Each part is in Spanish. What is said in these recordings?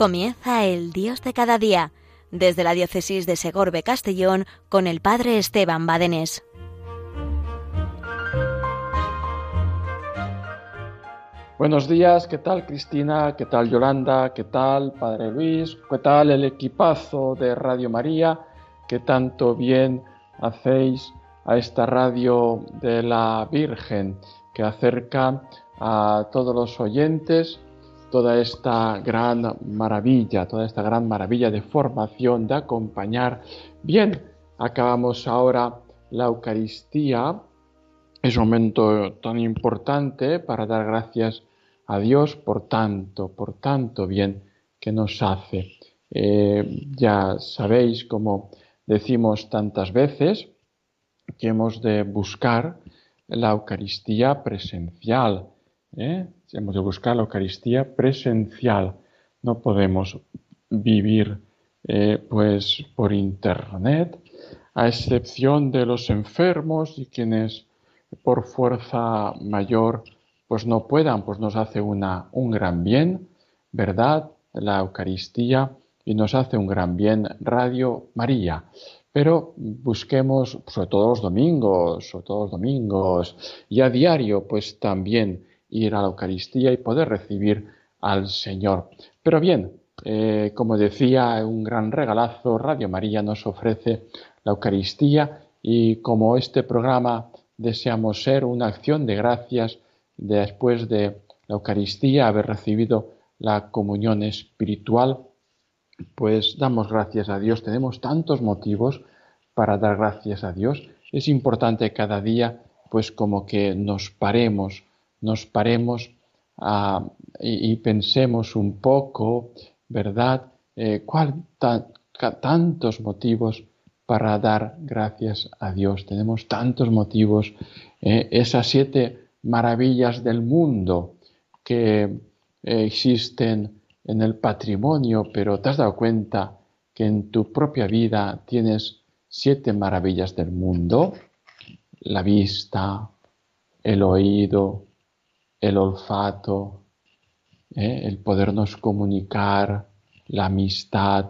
Comienza el Dios de cada día, desde la diócesis de Segorbe Castellón con el Padre Esteban Badenés. Buenos días, ¿qué tal Cristina? ¿Qué tal Yolanda? ¿Qué tal Padre Luis? ¿Qué tal el equipazo de Radio María? ¿Qué tanto bien hacéis a esta radio de la Virgen que acerca a todos los oyentes toda esta gran maravilla, toda esta gran maravilla de formación, de acompañar. Bien, acabamos ahora la Eucaristía. Es un momento tan importante para dar gracias a Dios por tanto, por tanto bien que nos hace. Eh, ya sabéis, como decimos tantas veces, que hemos de buscar la Eucaristía presencial. ¿eh? Hemos de buscar la Eucaristía presencial. No podemos vivir eh, pues por internet, a excepción de los enfermos y quienes por fuerza mayor pues no puedan, pues nos hace una, un gran bien, ¿verdad? La Eucaristía y nos hace un gran bien Radio María. Pero busquemos, sobre todo los domingos, sobre todos los domingos, y a diario, pues también ir a la Eucaristía y poder recibir al Señor. Pero bien, eh, como decía, un gran regalazo, Radio María nos ofrece la Eucaristía y como este programa deseamos ser una acción de gracias después de la Eucaristía, haber recibido la comunión espiritual, pues damos gracias a Dios. Tenemos tantos motivos para dar gracias a Dios. Es importante cada día, pues como que nos paremos nos paremos y, pensemos un poco, ¿verdad? Eh, ¿Cuál tantos motivos para dar gracias a Dios? Tenemos tantos motivos, eh, esas siete maravillas del mundo que eh, existen en el patrimonio, pero te has dado cuenta que en tu propia vida tienes siete maravillas del mundo, la vista, el oído, el olfato, ¿eh? el podernos comunicar, la amistad.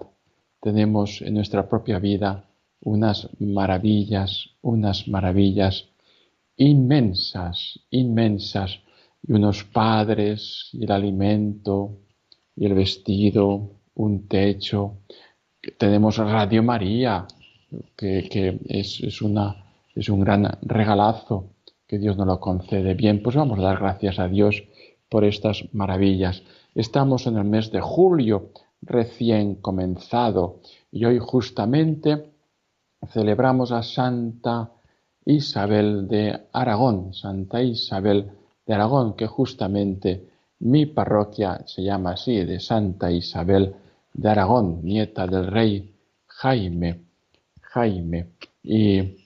Tenemos en nuestra propia vida unas maravillas, unas maravillas inmensas, inmensas, y unos padres, y el alimento, y el vestido, un techo. Tenemos Radio María, que, es, es, una, es un gran regalazo que Dios nos lo concede. Bien, pues vamos a dar gracias a Dios por estas maravillas. Estamos en el mes de julio, recién comenzado, y hoy justamente celebramos a Santa Isabel de Aragón, Santa Isabel de Aragón, que justamente mi parroquia se llama así, de Santa Isabel de Aragón, nieta del rey Jaime, Jaime, y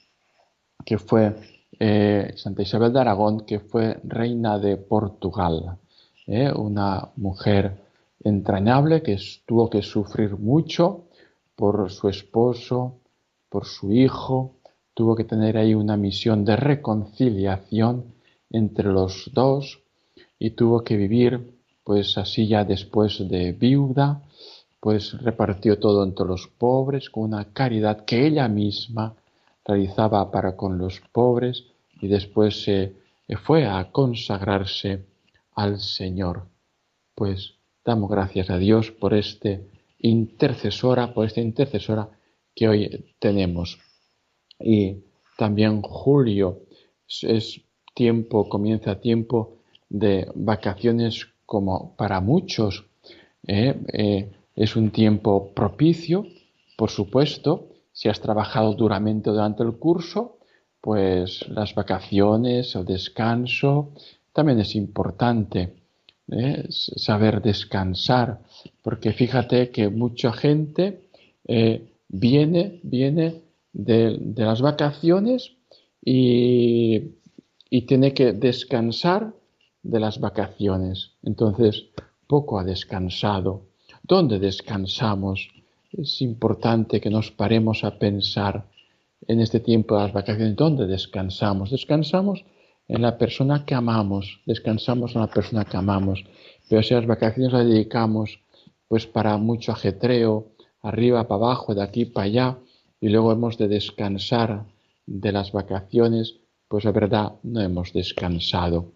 que fue eh, Santa Isabel de Aragón, que fue reina de Portugal, eh, una mujer entrañable que tuvo que sufrir mucho por su esposo, por su hijo, tuvo que tener ahí una misión de reconciliación entre los dos y tuvo que vivir pues así ya después de viuda, pues repartió todo entre los pobres con una caridad que ella misma realizaba para con los pobres y después se fue a consagrarse al Señor. Pues damos gracias a Dios por este intercesora, por esta intercesora que hoy tenemos. Y también julio es tiempo, comienza tiempo de vacaciones como para muchos. ¿eh? Eh, es un tiempo propicio, por supuesto, si has trabajado duramente durante el curso, pues las vacaciones o descanso también es importante ¿eh? saber descansar, porque fíjate que mucha gente eh, viene, viene de, las vacaciones y, y tiene que descansar de las vacaciones. Entonces, poco ha descansado. ¿Dónde descansamos? Es importante que nos paremos a pensar en este tiempo de las vacaciones, ¿dónde descansamos? Descansamos en la persona que amamos, descansamos en la persona que amamos, pero si las vacaciones las dedicamos pues para mucho ajetreo, arriba para abajo, de aquí para allá, y luego hemos de descansar de las vacaciones, pues la verdad no hemos descansado.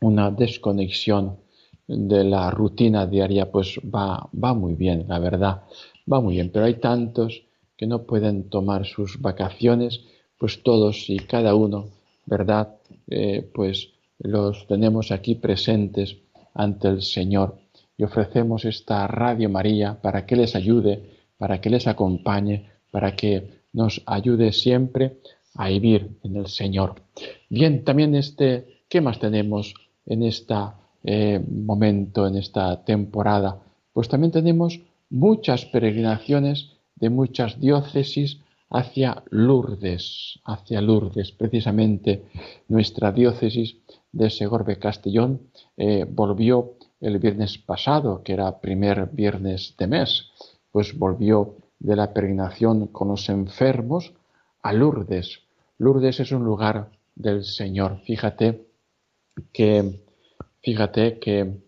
Una desconexión de la rutina diaria pues va, va muy bien, la verdad, va muy bien, pero hay tantos que no pueden tomar sus vacaciones, pues todos y cada uno, ¿verdad? Eh, pues los tenemos aquí presentes ante el Señor y ofrecemos esta Radio María para que les ayude, para que les acompañe, para que nos ayude siempre a vivir en el Señor. Bien, también este, ¿qué más tenemos en este momento, en esta temporada? Pues también tenemos muchas peregrinaciones de muchas diócesis hacia Lourdes, hacia Lourdes. Precisamente nuestra diócesis de Segorbe Castellón eh, volvió el viernes pasado, que era primer viernes de mes, pues volvió de la peregrinación con los enfermos a Lourdes. Lourdes es un lugar del Señor. Fíjate que, fíjate que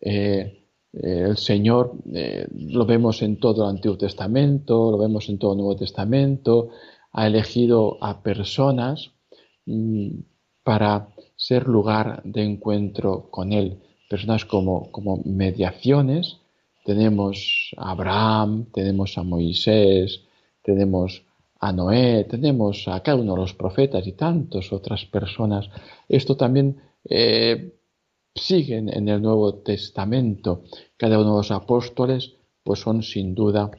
eh, eh, el Señor eh, lo vemos en todo el Antiguo Testamento, lo vemos en todo el Nuevo Testamento, ha elegido a personas mm, para ser lugar de encuentro con Él, personas como, como mediaciones. Tenemos a Abraham, tenemos a Moisés, tenemos a Noé, tenemos a cada uno de los profetas y tantas otras personas. Esto también eh, siguen en el Nuevo Testamento. Cada uno de los apóstoles, pues son sin duda,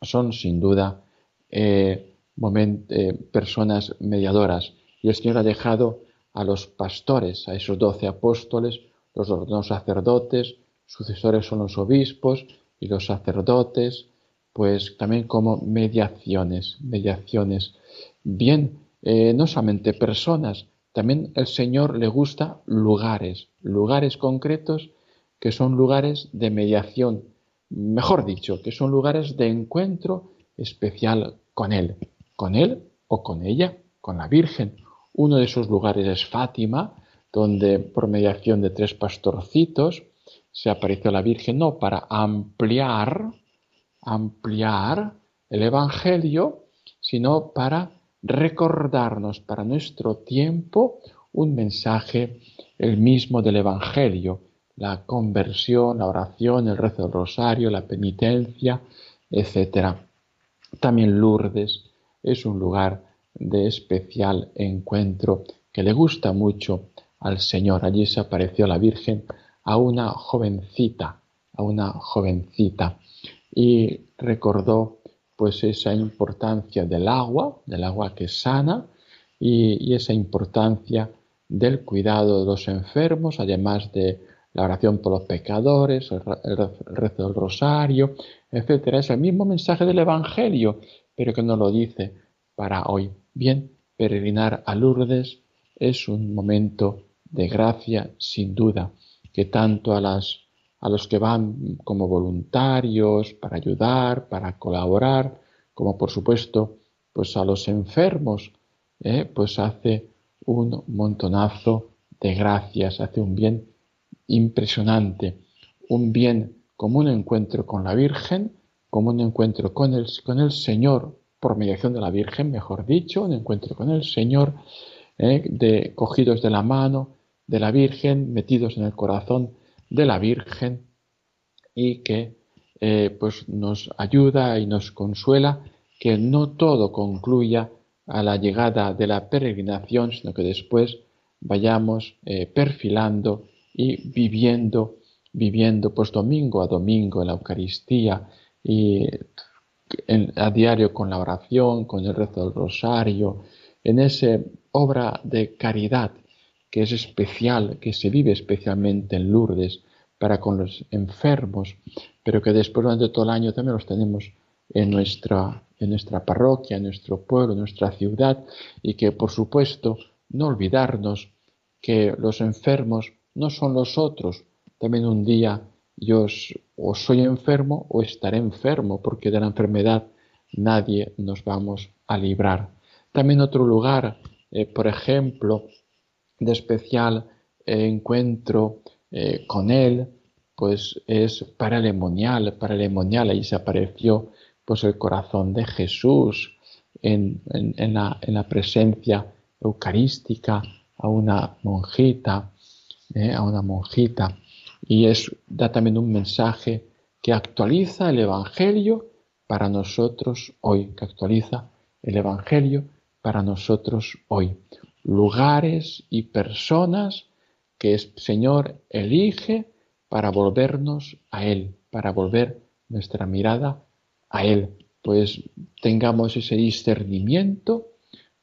son sin duda eh, eh, personas mediadoras. Y el Señor ha dejado a los pastores, a esos doce apóstoles, los dos sacerdotes, sucesores son los obispos y los sacerdotes, pues también como mediaciones, mediaciones. Bien, eh, no solamente personas, también el Señor le gusta lugares, lugares concretos que son lugares de mediación, mejor dicho, que son lugares de encuentro especial con Él, con Él o con ella, con la Virgen. Uno de esos lugares es Fátima, donde por mediación de tres pastorcitos se apareció la Virgen, no para ampliar, ampliar el Evangelio, sino para recordarnos para nuestro tiempo un mensaje, el mismo del Evangelio, la conversión, la oración, el rezo del rosario, la penitencia, etc. También Lourdes es un lugar de especial encuentro que le gusta mucho al Señor. Allí se apareció la Virgen a una jovencita, a una jovencita, y recordó pues esa importancia del agua, del agua que sana, y, esa importancia del cuidado de los enfermos, además de la oración por los pecadores, el, rezo del rosario, etc. Es el mismo mensaje del Evangelio, pero que no lo dice para hoy. Bien, peregrinar a Lourdes es un momento de gracia, sin duda, que tanto a las a los que van como voluntarios para ayudar, para colaborar, como por supuesto pues a los enfermos, ¿eh? pues hace un montonazo de gracias, hace un bien impresionante, un bien como un encuentro con la Virgen, como un encuentro con el, con el Señor, por mediación de la Virgen, mejor dicho, un encuentro con el Señor, ¿eh? de, cogidos de la mano de la Virgen, metidos en el corazón de la Virgen y que eh, pues nos ayuda y nos consuela que no todo concluya a la llegada de la peregrinación, sino que después vayamos eh, perfilando y viviendo, viviendo pues domingo a domingo en la Eucaristía y a diario con la oración, con el rezo del rosario, en esa obra de caridad que es especial, que se vive especialmente en Lourdes para con los enfermos, pero que después durante todo el año también los tenemos en nuestra, en nuestra parroquia, en nuestro pueblo, en nuestra ciudad, y que por supuesto no olvidarnos que los enfermos no son los otros. También un día yo o soy enfermo o estaré enfermo, porque de la enfermedad nadie nos vamos a librar. También otro lugar, eh, por ejemplo, de especial encuentro eh, con Él, pues es paralemonial, paralemonial, ahí se apareció pues el corazón de Jesús en, la, en la, presencia eucarística a una monjita, ¿eh? a una monjita, y es, da también un mensaje que actualiza el Evangelio para nosotros hoy, que actualiza el Evangelio para nosotros hoy. Lugares y personas que el Señor elige para volvernos a Él, para volver nuestra mirada a Él. Pues tengamos ese discernimiento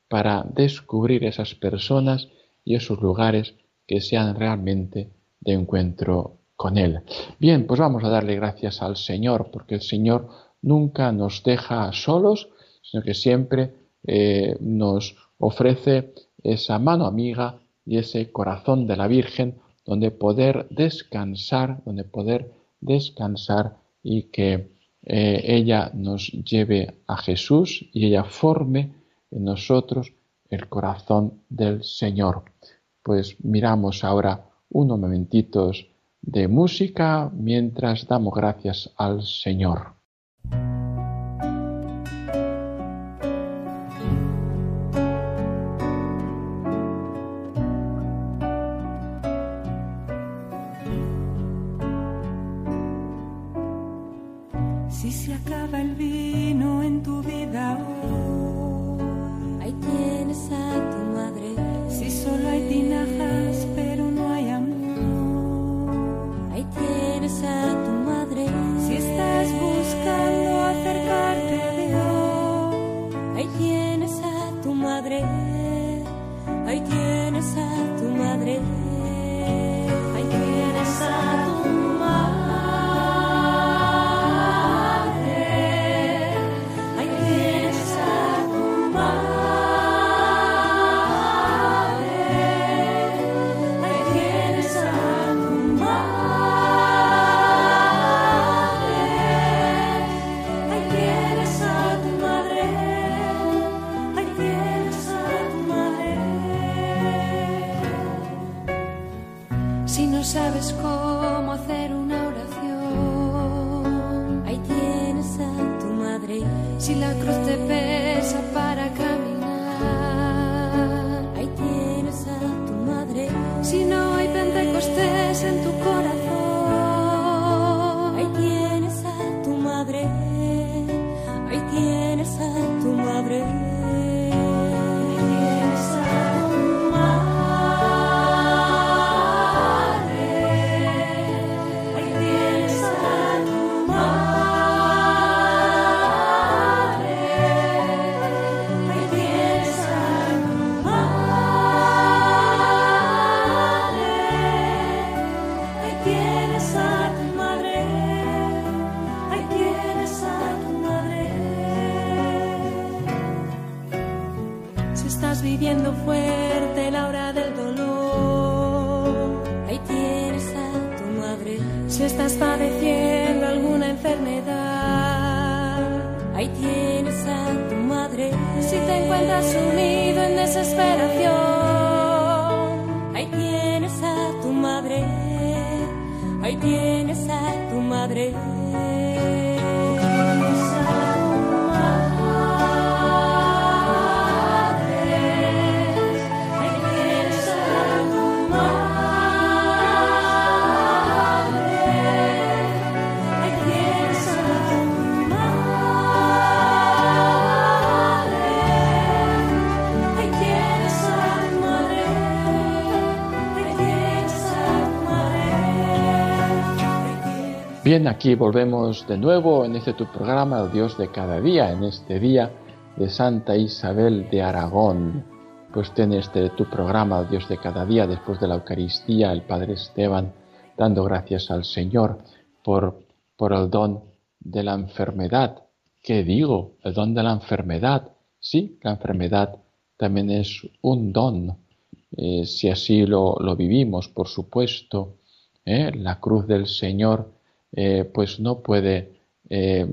para descubrir esas personas y esos lugares que sean realmente de encuentro con Él. Bien, pues vamos a darle gracias al Señor, porque el Señor nunca nos deja solos, sino que siempre eh, nos ofrece esa mano amiga y ese corazón de la Virgen donde poder descansar, donde poder descansar y que eh, ella nos lleve a Jesús y ella forme en nosotros el corazón del Señor. Pues miramos ahora unos momentitos de música mientras damos gracias al Señor. a tu madre. Si estás buscando acercarte Dios, ahí tienes a tu madre. Ahí tienes a tu madre. si la cruz te pesa para acá. estás viviendo fuerte la hora del dolor. Ahí tienes a tu madre. Si estás padeciendo alguna enfermedad. Ahí tienes a tu madre. Si te encuentras unido en desesperación. Ahí tienes a tu madre. Ahí tienes a tu madre. Bien, aquí volvemos de nuevo en este tu programa, Dios de cada día, en este día de Santa Isabel de Aragón. Pues tiene este tu programa, Dios de cada día, después de la Eucaristía, el Padre Esteban, dando gracias al Señor por, por el don de la enfermedad. ¿Qué digo? El don de la enfermedad. Sí, la enfermedad también es un don, eh, si así lo, vivimos, por supuesto. ¿eh? La cruz del Señor eh, pues no puede, eh,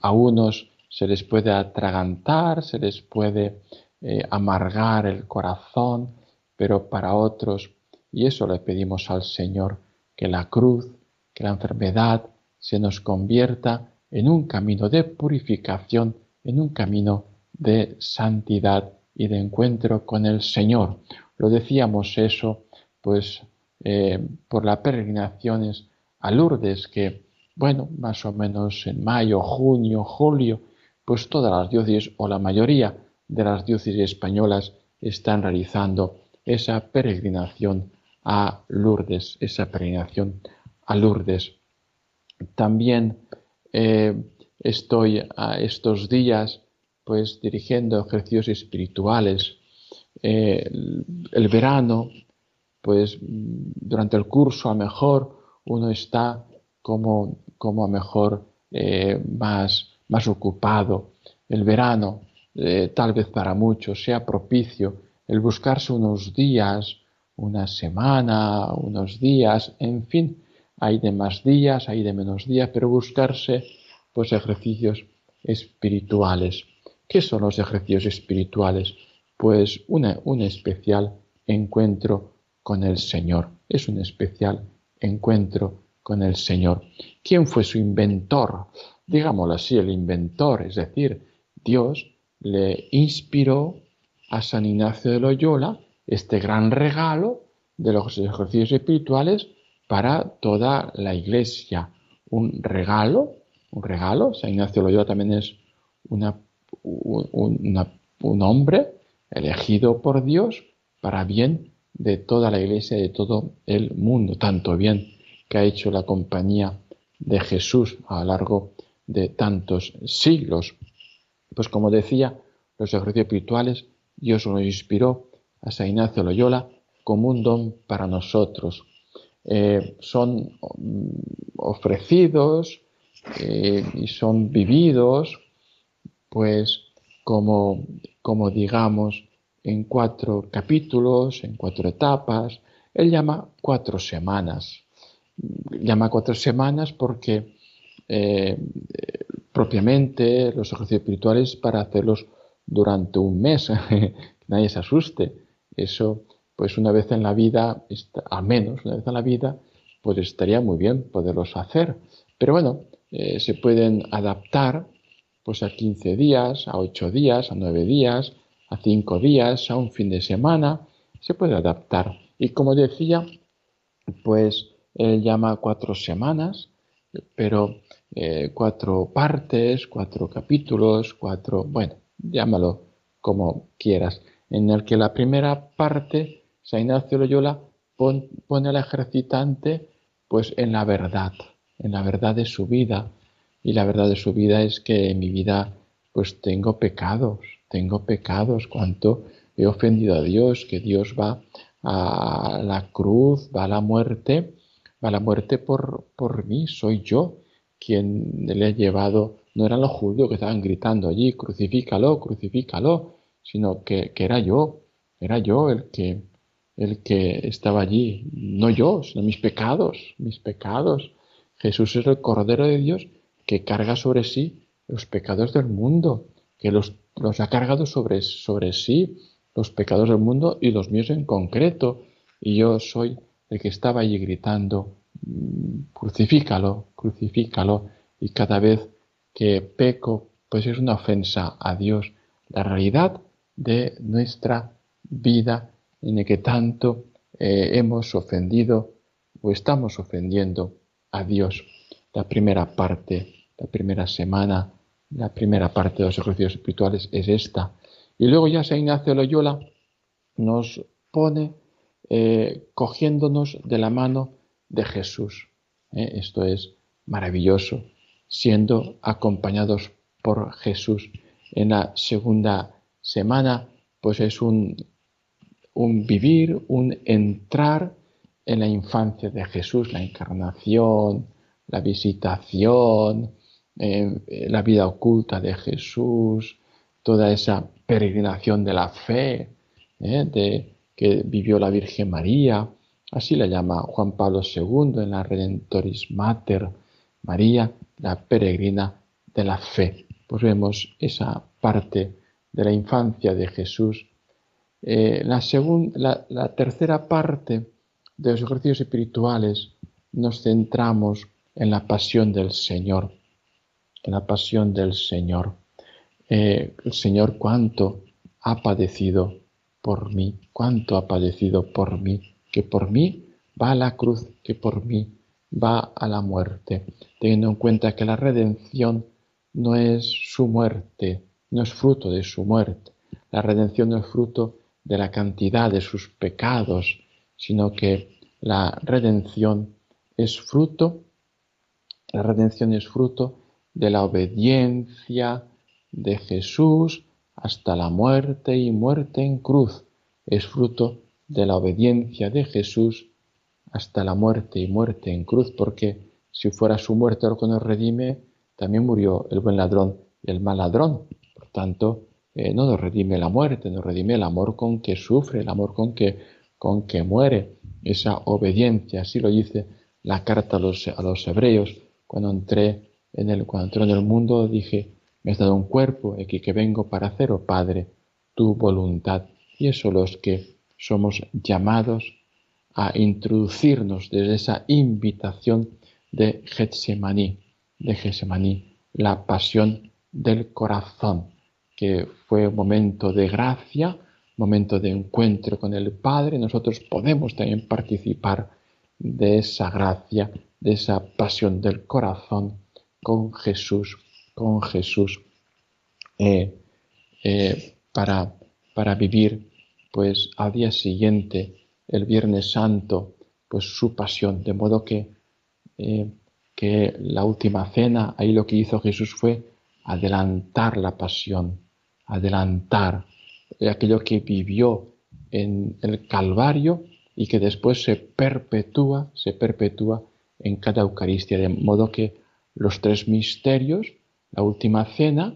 a unos se les puede atragantar, se les puede eh, amargar el corazón, pero para otros, y eso le pedimos al Señor, que la cruz que la enfermedad se nos convierta en un camino de purificación, en un camino de santidad y de encuentro con el Señor. Lo decíamos eso, pues, por las peregrinaciones a Lourdes, que, bueno, más o menos en mayo, junio, julio, pues todas las diócesis o la mayoría de las diócesis españolas están realizando esa peregrinación a Lourdes, esa peregrinación a Lourdes. También eh, estoy a estos días pues dirigiendo ejercicios espirituales. Eh, el, verano, pues durante el curso a mejor uno está como, como mejor eh, más, más ocupado. El verano, eh, tal vez para muchos, sea propicio el buscarse unos días, una semana, unos días, en fin, hay de más días, hay de menos días, pero buscarse pues ejercicios espirituales. ¿Qué son los ejercicios espirituales? Pues un especial encuentro con el Señor. Es un especial encuentro con el Señor. ¿Quién fue su inventor? Digámoslo así, el inventor, es decir, Dios le inspiró a San Ignacio de Loyola este gran regalo de los ejercicios espirituales para toda la iglesia. Un regalo, un regalo, San Ignacio de Loyola también es un, hombre elegido por Dios para bien de toda la iglesia y de todo el mundo, tanto bien que ha hecho la compañía de Jesús a lo largo de tantos siglos. Pues como decía, los ejercicios espirituales Dios nos inspiró a San Ignacio Loyola como un don para nosotros. Eh, son mm, ofrecidos eh, y son vividos pues como, como digamos, en cuatro capítulos, en cuatro etapas. Él llama cuatro semanas. Llama cuatro semanas porque eh, propiamente los ejercicios espirituales para hacerlos durante un mes, nadie se asuste. Eso, pues una vez en la vida, al menos una vez en la vida, pues estaría muy bien poderlos hacer. Pero bueno, eh, se pueden adaptar pues a 15 días, a 8 días, a 9 días, a 5 días, a un fin de semana, se puede adaptar. Y como decía, pues él llama cuatro semanas, pero eh, cuatro partes, cuatro capítulos, cuatro, bueno, llámalo como quieras, en el que la primera parte, San Ignacio Loyola pone al ejercitante pues en la verdad, en la verdad de su vida, y la verdad de su vida es que en mi vida pues tengo pecados, tengo pecados, cuánto he ofendido a Dios, que Dios va a la cruz, va a la muerte, va a la muerte por, por mí, soy yo quien le he llevado, no eran los judíos que estaban gritando allí, crucifícalo, crucifícalo, sino que, que era yo, era yo el que, el que estaba allí, no yo, sino mis pecados, mis pecados. Jesús es el Cordero de Dios que carga sobre sí los pecados del mundo, que los, los ha cargado sobre, sobre sí, los pecados del mundo y los míos en concreto. Y yo soy el que estaba allí gritando, mm, crucifícalo, crucifícalo. Y cada vez que peco, pues es una ofensa a Dios. La realidad de nuestra vida en la que tanto eh, hemos ofendido o estamos ofendiendo a Dios. La primera parte la primera semana, la primera parte de los ejercicios espirituales es esta. Y luego ya San Ignacio Loyola nos pone eh, cogiéndonos de la mano de Jesús. ¿eh? Esto es maravilloso, siendo acompañados por Jesús. En la segunda semana, pues es un, un vivir, un entrar en la infancia de Jesús, la encarnación, la visitación, eh, la vida oculta de Jesús, toda esa peregrinación de la fe eh, de, que vivió la Virgen María, así la llama Juan Pablo II en la Redentoris Mater, María, la peregrina de la fe. Pues vemos esa parte de la infancia de Jesús. Eh, la, la tercera parte de los ejercicios espirituales nos centramos en la pasión del Señor, la pasión del Señor. Eh, el Señor cuánto ha padecido por mí, cuánto ha padecido por mí, que por mí va a la cruz, que por mí va a la muerte, teniendo en cuenta que la redención no es su muerte, no es fruto de su muerte, la redención no es fruto de la cantidad de sus pecados, sino que la redención es fruto, la redención es fruto de la obediencia de Jesús hasta la muerte y muerte en cruz. Es fruto de la obediencia de Jesús hasta la muerte y muerte en cruz, porque si fuera su muerte lo que nos redime, también murió el buen ladrón y el mal ladrón. Por tanto, eh, no nos redime la muerte, nos redime el amor con que sufre, el amor con que, con que muere, esa obediencia, así lo dice la carta a los, a los hebreos. Cuando entré en el, cuando entré en el mundo dije, me has dado un cuerpo, aquí que vengo para hacer, oh Padre, tu voluntad. Y eso los que somos llamados a introducirnos desde esa invitación de Getsemaní, de Getsemaní, la pasión del corazón, que fue un momento de gracia, momento de encuentro con el Padre, nosotros podemos también participar de esa gracia, de esa pasión del corazón con Jesús, con Jesús, eh, eh, para, para vivir pues al día siguiente el Viernes Santo, pues su pasión, de modo que, eh, que la última cena, ahí lo que hizo Jesús fue adelantar la pasión, adelantar aquello que vivió en el Calvario y que después se perpetúa, se perpetúa en cada Eucaristía, de modo que los tres misterios, la última cena,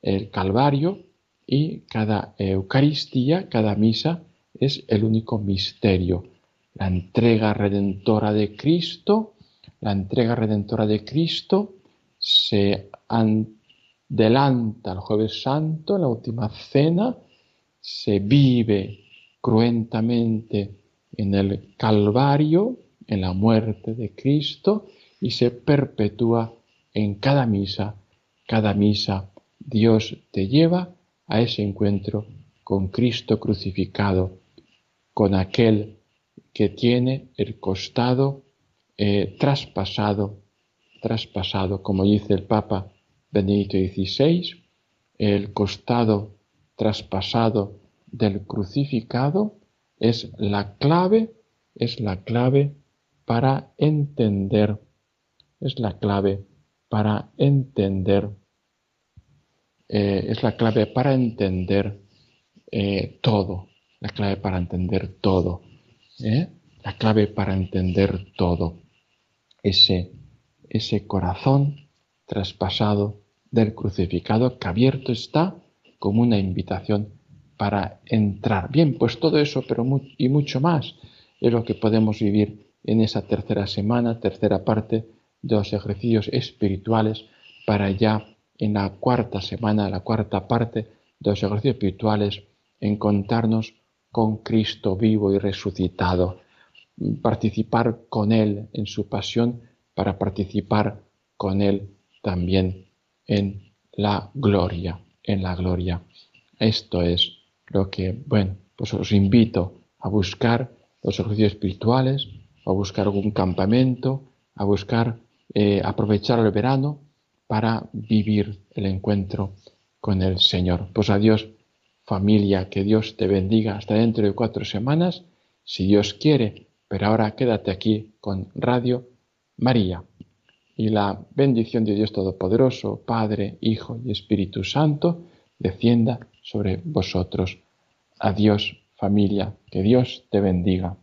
el Calvario y cada Eucaristía, cada misa, es el único misterio. La entrega redentora de Cristo, la entrega redentora de Cristo se adelanta el jueves santo, la última cena, se vive cruentamente en el Calvario, en la muerte de Cristo, y se perpetúa en cada misa. Cada misa Dios te lleva a ese encuentro con Cristo crucificado, con aquel que tiene el costado eh, traspasado, traspasado, como dice el Papa Benedicto XVI, el costado traspasado del crucificado es la clave, es la clave para entender, es la clave para entender, eh, es la clave para entender eh, todo, la clave para entender todo, ¿eh? la clave para entender todo. Ese, ese corazón traspasado del crucificado que abierto está como una invitación para entrar. Bien, pues todo eso, pero y mucho más, es lo que podemos vivir en esa tercera semana, tercera parte los ejercicios espirituales, para ya en la cuarta semana, la cuarta parte de los ejercicios espirituales, encontrarnos con Cristo vivo y resucitado, participar con Él en su pasión para participar con Él también en la gloria, en la gloria. Esto es lo que, bueno, pues os invito a buscar los ejercicios espirituales, a buscar algún campamento, a buscar eh, aprovechar el verano para vivir el encuentro con el Señor. Pues adiós familia, que Dios te bendiga hasta dentro de cuatro semanas, si Dios quiere, pero ahora quédate aquí con Radio María. Y la bendición de Dios Todopoderoso, Padre, Hijo y Espíritu Santo, descienda sobre vosotros. Adiós familia, que Dios te bendiga.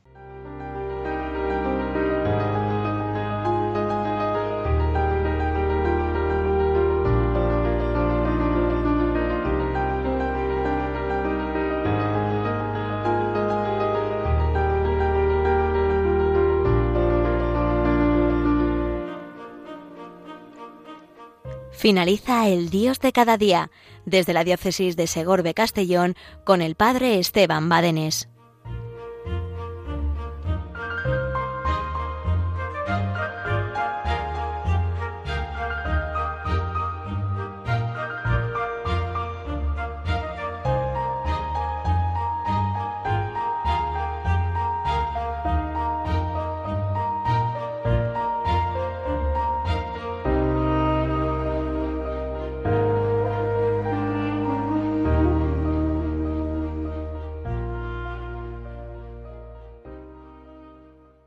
Finaliza el Dios de cada día desde la diócesis de Segorbe Castellón con el Padre Esteban Badenés.